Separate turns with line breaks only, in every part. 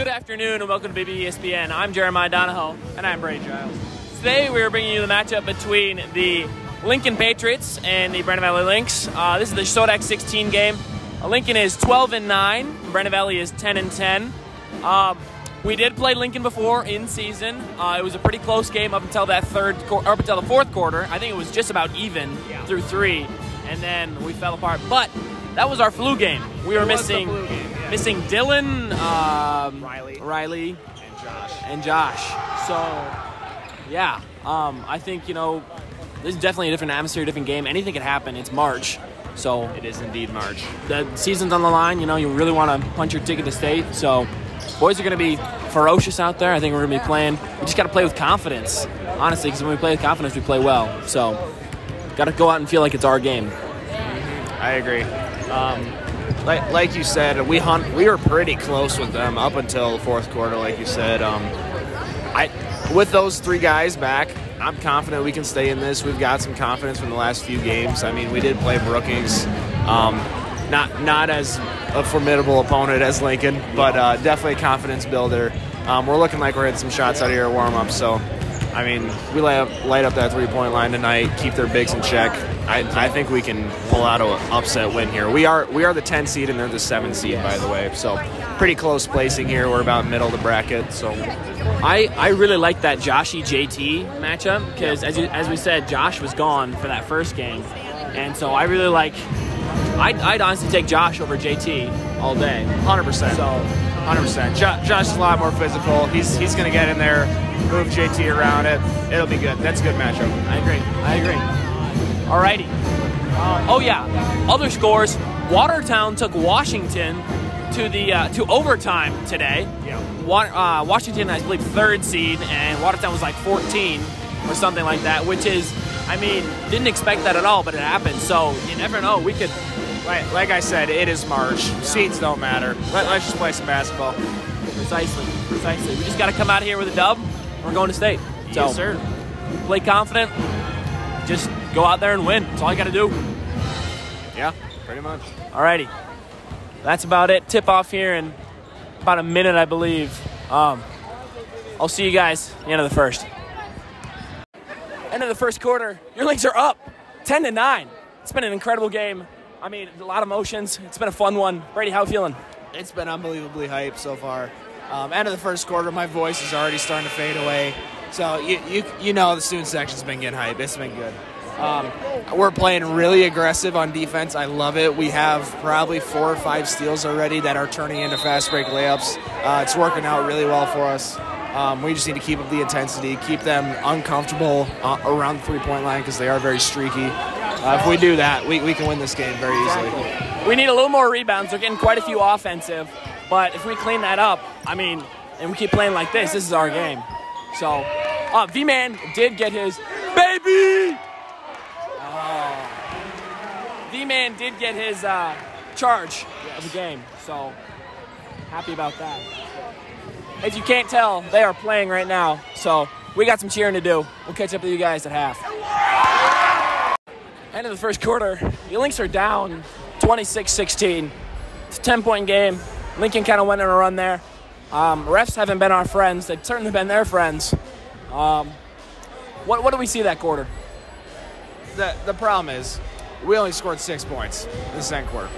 Good afternoon and welcome to BVESPN. I'm Jeremiah Donahoe.
And I'm Brady Giles.
Today we are bringing you the matchup between the Lincoln Patriots and the Brandon Valley Lynx. Uh, this is the Sodak 16 game. Uh, Lincoln is 12 and 9. Brandon Valley is 10 and 10. Um, we did play Lincoln before in season. Uh, it was a pretty close game up until that third, or up until the fourth quarter. I think it was just about even
Yeah.
through three, and then we fell apart. But that was our flu game. We were
It was the
missing
flu game, yeah.
Missing Dylan, um,
Riley.
Riley,
And Josh.
and Josh. So, yeah, um, I think you know this is definitely a different atmosphere, different game. Anything could happen. It's March, so
It is indeed March.
the season's on the line. You know, you really want to punch your ticket to state. So, boys are going to be ferocious out there. I think we're going to be playing. We just got to play with confidence, honestly, because when we play with confidence, we play well. So, got to go out and feel like it's our game.
I agree. Um, like, like you said, we hunt. We were pretty close with them up until the fourth quarter. Like you said, um, I with those three guys back, I'm confident we can stay in this. We've got some confidence from the last few games. I mean, we did play Brookings, um, not not as a formidable opponent as Lincoln, but uh, definitely a confidence builder. Um, we're looking like we're hitting some shots out of here warm up. So, I mean, we light up, light up that three point line tonight. Keep their bigs in check. I, I think we can pull out an upset win here. We are we are the 10 seed and they're the 7 seed, by the way. So, pretty close placing here. We're about middle of the bracket. So,
I, I really like that Joshy JT matchup because as, you, as we said, Josh was gone for that first game, and so I really like. I'd, I'd honestly take Josh over JT all day.
100%.
So
100%. Jo- Josh is a lot more physical. He's he's going to get in there, move JT around it. It'll be good. That's a good matchup.
I agree. I agree. Alrighty. Uh, oh yeah. Other scores: Watertown took Washington to the uh, to overtime today.
Yeah.
Wa- uh, Washington, I believe, third seed, and Watertown was like 14 or something like that, which is, I mean, didn't expect that at all, but it happened. So you never know. We could.
Like, like I said, it is March. Seeds don't matter. Let, let's just play some basketball.
Precisely. Precisely. We just got to come out here with a dub. We're going to state. So
Yes, sir.
play confident. Just go out there and win. That's all you got to do.
Yeah, pretty much.
Alrighty. That's about it. Tip off here in about a minute, I believe. Um, I'll see you guys at the end of the first. End of the first quarter. Your Lynx are up 10 to 9. It's been an incredible game. I mean, a lot of emotions. It's been a fun one. Brady, how you feeling?
It's been unbelievably hype so far. Um, end of the first quarter, my voice is already starting to fade away. So you you, you know the student section's been getting hype. It's been good. Um, we're playing really aggressive on defense. I love it. We have probably four or five steals already that are turning into fast break layups. Uh, it's working out really well for us. Um, we just need to keep up the intensity, keep them uncomfortable uh, around the three point line because they are very streaky. Uh, if we do that, we, we can win this game very easily.
We need a little more rebounds. They're getting quite a few offensive. But if we clean that up, I mean, and we keep playing like this, this is our game. So, uh, V Man did get his baby. V Man did get his uh, charge of the game. So, happy about that. As you can't tell, they are playing right now. So, we got some cheering to do. We'll catch up with you guys at half. End of the first quarter, the Lynx are down 26 16. It's a 10 point game. Lincoln kind of went on a run there. Um, refs haven't been our friends, they've certainly been their friends. Um, what, what do we see that quarter?
the the problem is we only scored six points in the second quarter.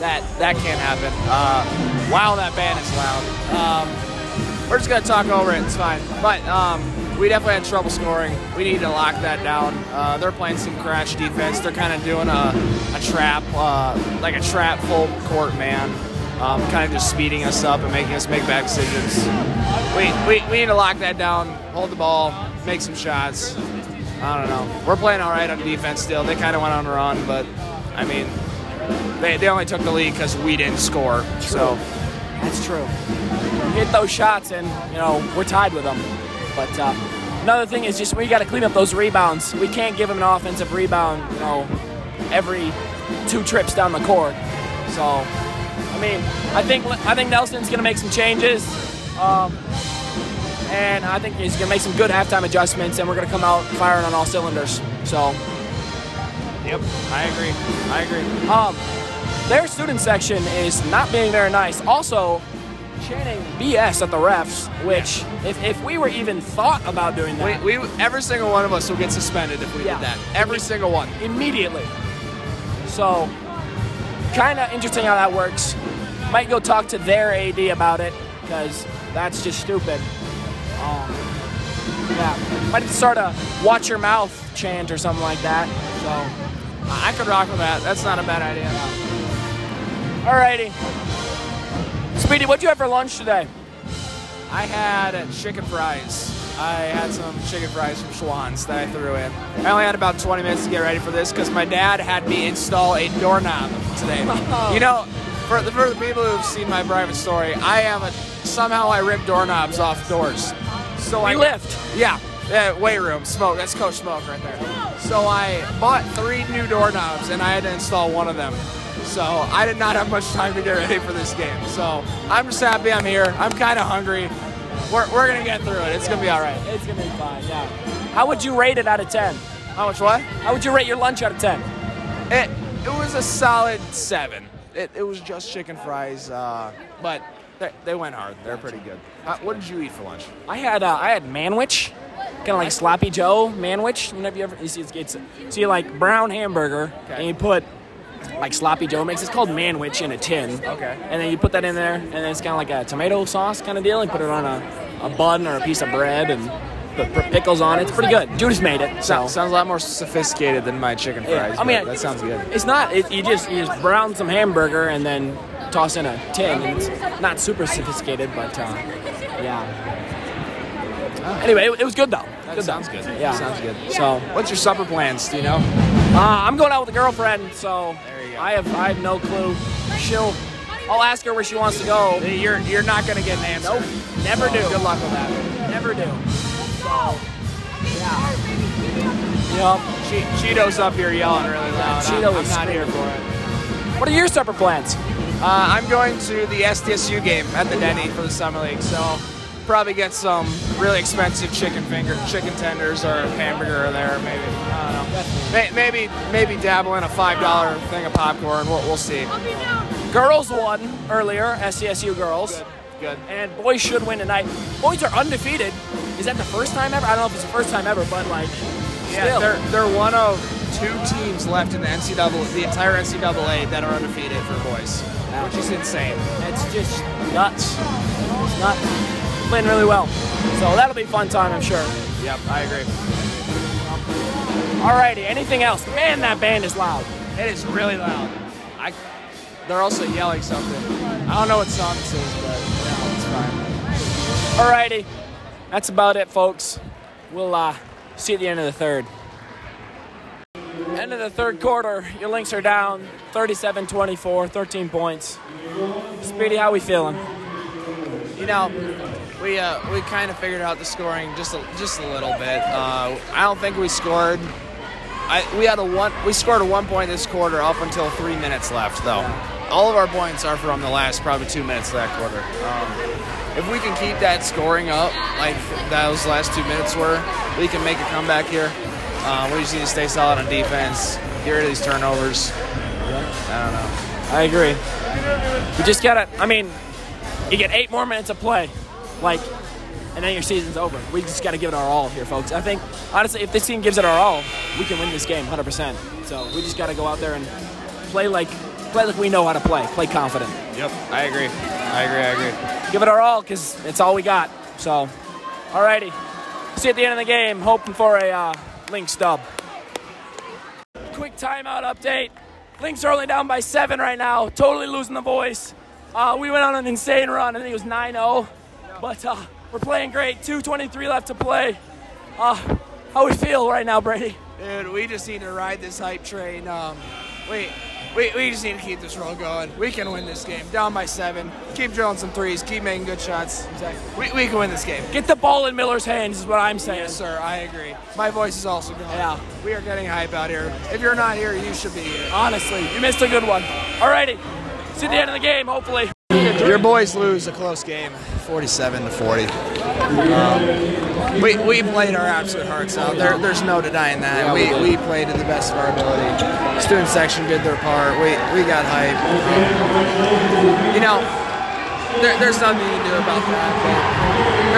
That that can't happen. Uh, wow, that band is loud. Um, we're just gonna talk over it. It's fine. But um, we definitely had trouble scoring. We need to lock that down. Uh, they're playing some crash defense. They're kind of doing a, a trap, uh, like a trap full court man. Um, kind of just speeding us up and making us make bad decisions. We, we, we need to lock that down, hold the ball, make some shots. I don't know. We're playing all right on defense still. They kind of went on a run, but I mean, they, they only took the lead because we didn't score. So
That's true. Hit those shots, and you know we're tied with them. But uh, another thing is just we got to clean up those rebounds. We can't give them an offensive rebound, you know, every two trips down the court. So, I mean, I think I think Nelson's going to make some changes, um, and I think he's going to make some good halftime adjustments, and we're going to come out firing on all cylinders. So,
yep, I agree. I agree.
um, their student section is not being very nice. Also, chanting BS at the refs, which if, if we were even thought about doing that
We, we every single one of us will get suspended if we
Yeah.
did that. Every single one.
immediately. So, kind of interesting how that works. Might go talk to their AD about it because that's just stupid. Um, yeah, might start a watch your mouth chant or something like that. So,
I could rock with that. That's not a bad idea.
alrighty. Speedy, what'd you have for lunch today?
I had chicken fries. I had some chicken fries from Schwan's that I threw in. I only had about 20 minutes to get ready for this because my dad had me install a doorknob today. You know, for the, for the people who've seen my private story, I am a somehow I rip doorknobs off doors. So I
We lift.
Yeah, yeah, weight room, smoke. That's Coach Smoke right there. So I bought three new doorknobs and I had to install one of them. So I did not have much time to get ready for this game. So I'm just happy I'm here. I'm kind of hungry. We're, we're gonna get through it. It's gonna be all right.
It's gonna be fine. Yeah. How would you rate it out of ten?
How much what?
How would you rate your lunch out of ten?
It it was a solid seven. It, it was just chicken fries, uh, but they, they went hard. They're pretty good. Uh, what did you eat for lunch?
I had uh, I had manwich, kind of like sloppy Joe manwich. You know, have you ever you see it's, it's so you like brown hamburger
Okay.
and you put like sloppy Joe mix. It's called manwich in a tin.
Okay.
And then you put that in there, and then it's kind of like a tomato sauce kind of deal. And put it on a, a bun or a piece of bread and put put pickles on it. It's pretty good. Judas made it. So.
Sounds, a lot more sophisticated than my chicken
Yeah,
fries.
I mean,
that sounds good.
It's not. It, you just you just brown some hamburger and then toss in a tin. And it's not super sophisticated, but uh, yeah. Anyway, it, it was good though.
That
Good
sounds
though.
good.
Yeah.
sounds good.
So
What's your supper plans? Do you know?
uh, I'm going out with a girlfriend, so
There you go.
I have I have no clue. She'll. I'll ask her where she wants to go.
You're you're not gonna get an answer.
Nope, never
So,
do.
Good luck with that.
Never do. So, yeah. Yep.
Che- Cheetos up here yelling really loud.
Cheeto
I'm, I'm
is
not here for it.
What are your supper plans?
Uh, I'm going to the SDSU game at the Denny for the Summit League, so probably get some really expensive chicken finger, chicken tenders, or a hamburger there, maybe. I don't know. May- Maybe maybe dabble in a five dollar thing of popcorn. We'll, we'll see.
Girls won earlier, SDSU girls.
Good.
And boys should win tonight. Boys are undefeated. Is that the first time ever? I don't know if it's the first time ever, but like,
Yeah,
still.
they're they're one of two teams left in the NCAA, the entire NCAA that are undefeated for boys, which is insane.
It's just nuts. It's nuts. Playing really well. So that'll be a fun time, I'm sure.
Yep, I agree.
Alrighty, anything else? Man, that band is loud.
It is really loud. I, they're also yelling something. I don't know what song this is, but know, it's fine.
Alrighty, that's about it, folks. We'll uh, see you at the end of the third. End of the third quarter, your Lynx are down 37 24, 13 points. Speedy, how we feeling?
You know, we uh, we kind of figured out the scoring just a, just a little bit. Uh, I don't think we scored. I, we had a one. We scored a one point this quarter up until three minutes left, though. All of our points are from the last probably two minutes of that quarter. Um, if we can keep that scoring up like those last two minutes were, we can make a comeback here. Uh, we just need to stay solid on defense, get rid of these turnovers. I don't know.
I agree. We just gotta, I mean, you get eight more minutes of play, like, and then your season's over. We just gotta give it our all here, folks. I think, honestly, if this team gives it our all, we can win this game 100%. So we just gotta go out there and play like, play like we know how to play, play confident.
Yep, I agree. I agree. I agree.
Give it our all, because it's all we got. So, alrighty. See you at the end of the game, hoping for a uh, Lynx dub. Quick timeout update. Lynx are only down by seven right now, totally losing the voice. Uh, we went on an insane run. I think it was 9 0. But uh, we're playing great. 2.23 left to play. Uh, how we feel right now, Brady?
Dude, we just need to ride this hype train. Um, we, we, we just need to keep this roll going. We can win this game. Down by seven. Keep drilling some threes. Keep making good shots.
Exactly.
We, we can win this game.
Get the ball in Miller's hands, is what I'm saying.
Yes, sir. I agree. My voice is also going.
Yeah.
We are getting hype out here. If you're not here, you should be here.
Honestly, you missed a good one. Alrighty. See the end of the game, hopefully.
Your boys lose a close game, 47 to 40. Um, we, we played our absolute hearts out. There, there's no denying that. we, we played to the best of our ability. Student section did their part. We, we got hype. You know, there, there's nothing you can do about that. But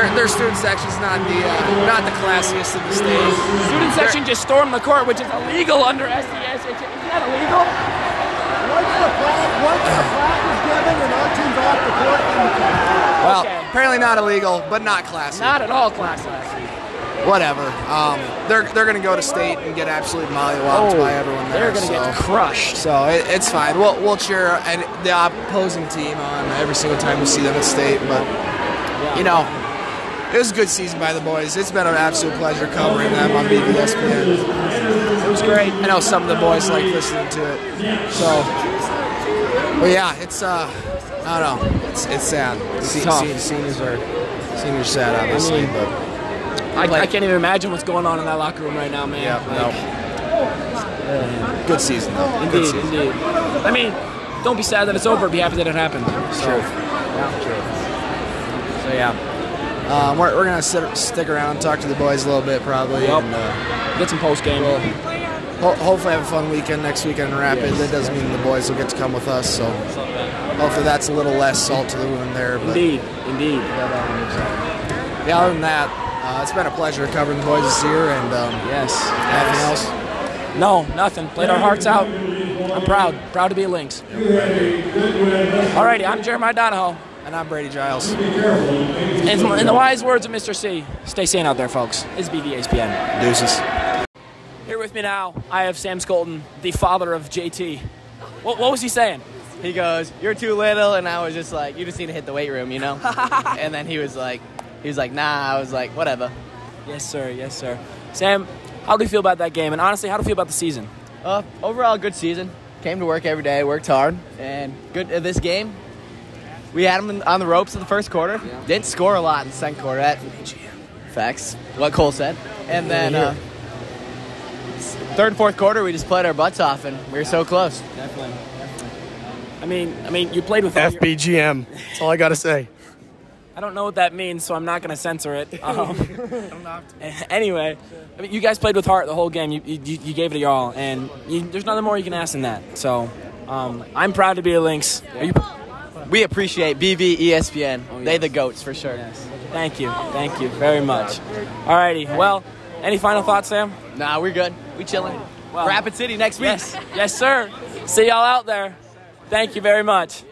their, their student section's not the uh, not the classiest in the state.
Student section just stormed the court, which is illegal under SDS. Isn't that illegal?
Once the flag, once the flag is given and our team's off the court, then the flag.
Well,
Okay.
Apparently not illegal, but not classy.
Not at all classy.
Whatever. Um, they're they're gonna go to state and get absolutely mollywopped by everyone there.
Oh, they're gonna get crushed.
So it, it's fine. We'll, we'll cheer and the opposing team on every single time we see them at state. But you know, it was a good season by the boys. It's been an absolute pleasure covering them on BVSPN.
It was great.
I know some of the boys like listening to it. So, but yeah, it's uh, I don't know. It's it's sad. Se-
tough.
se- seniors are seniors sad, obviously,
mean,
but
I, I can't even imagine what's going on in that locker room right now, man.
yeah,
Like,
no. Good season though.
Indeed,
season.
indeed. I mean, don't be sad that it's over. Be happy that it happened. So, true. Yeah, true.
So yeah, um, we're, we're gonna sit, stick around, and talk to the boys a little bit probably,
Yep.
and uh,
get some post game.
Ho- hopefully have a fun weekend next weekend in Rapid. That doesn't mean the boys will get to come with us, so hopefully that's a little less salt to the wound there. But
Indeed, indeed.
yeah, other than that, uh, it's been a pleasure covering the boys this year, and um,
Yes.
anything else.
No, nothing. Played our hearts out. I'm proud. Proud to be a Lynx. Alrighty, I'm Jeremiah Donahoe.
And I'm Brady Giles.
And in the wise words of Mr. C, stay sane out there, folks. It's BVSPN.
Deuces.
With me now, I have Sam Skolton, the father of JT. What, what was he saying?
He goes, "You're too little," and I was just like, "You just need to hit the weight room, you know." and then he was like, "He was like, nah." I was like, "Whatever."
Yes, sir. Yes, sir. Sam, how do you feel about that game? And honestly, how do you feel about the season?
Uh, overall, good season. Came to work every day, worked hard, and good. Uh, this game, we had him on the ropes in the first quarter. Didn't score a lot in the second quarter. That facts. What Cole said, and then uh, third and fourth quarter, we just played our butts off, and we were so close.
Definitely. I mean, I mean, you played with all your-
FBGM. That's all I got to say.
I don't know what that means, so I'm not going to censor it. Um, anyway, I mean, you guys played with heart the whole game. You, you, you gave it your all, and you, there's nothing more you can ask than that. So, um, I'm proud to be a Lynx. You,
We appreciate BV ESPN.
Oh,
They the goats for sure. Yes.
thank you, thank you very much. Alrighty, well, any final thoughts, Sam?
Nah, we're good. We chilling. Rapid City next week.
Yes, yes, sir. See y'all out there. Thank you very much.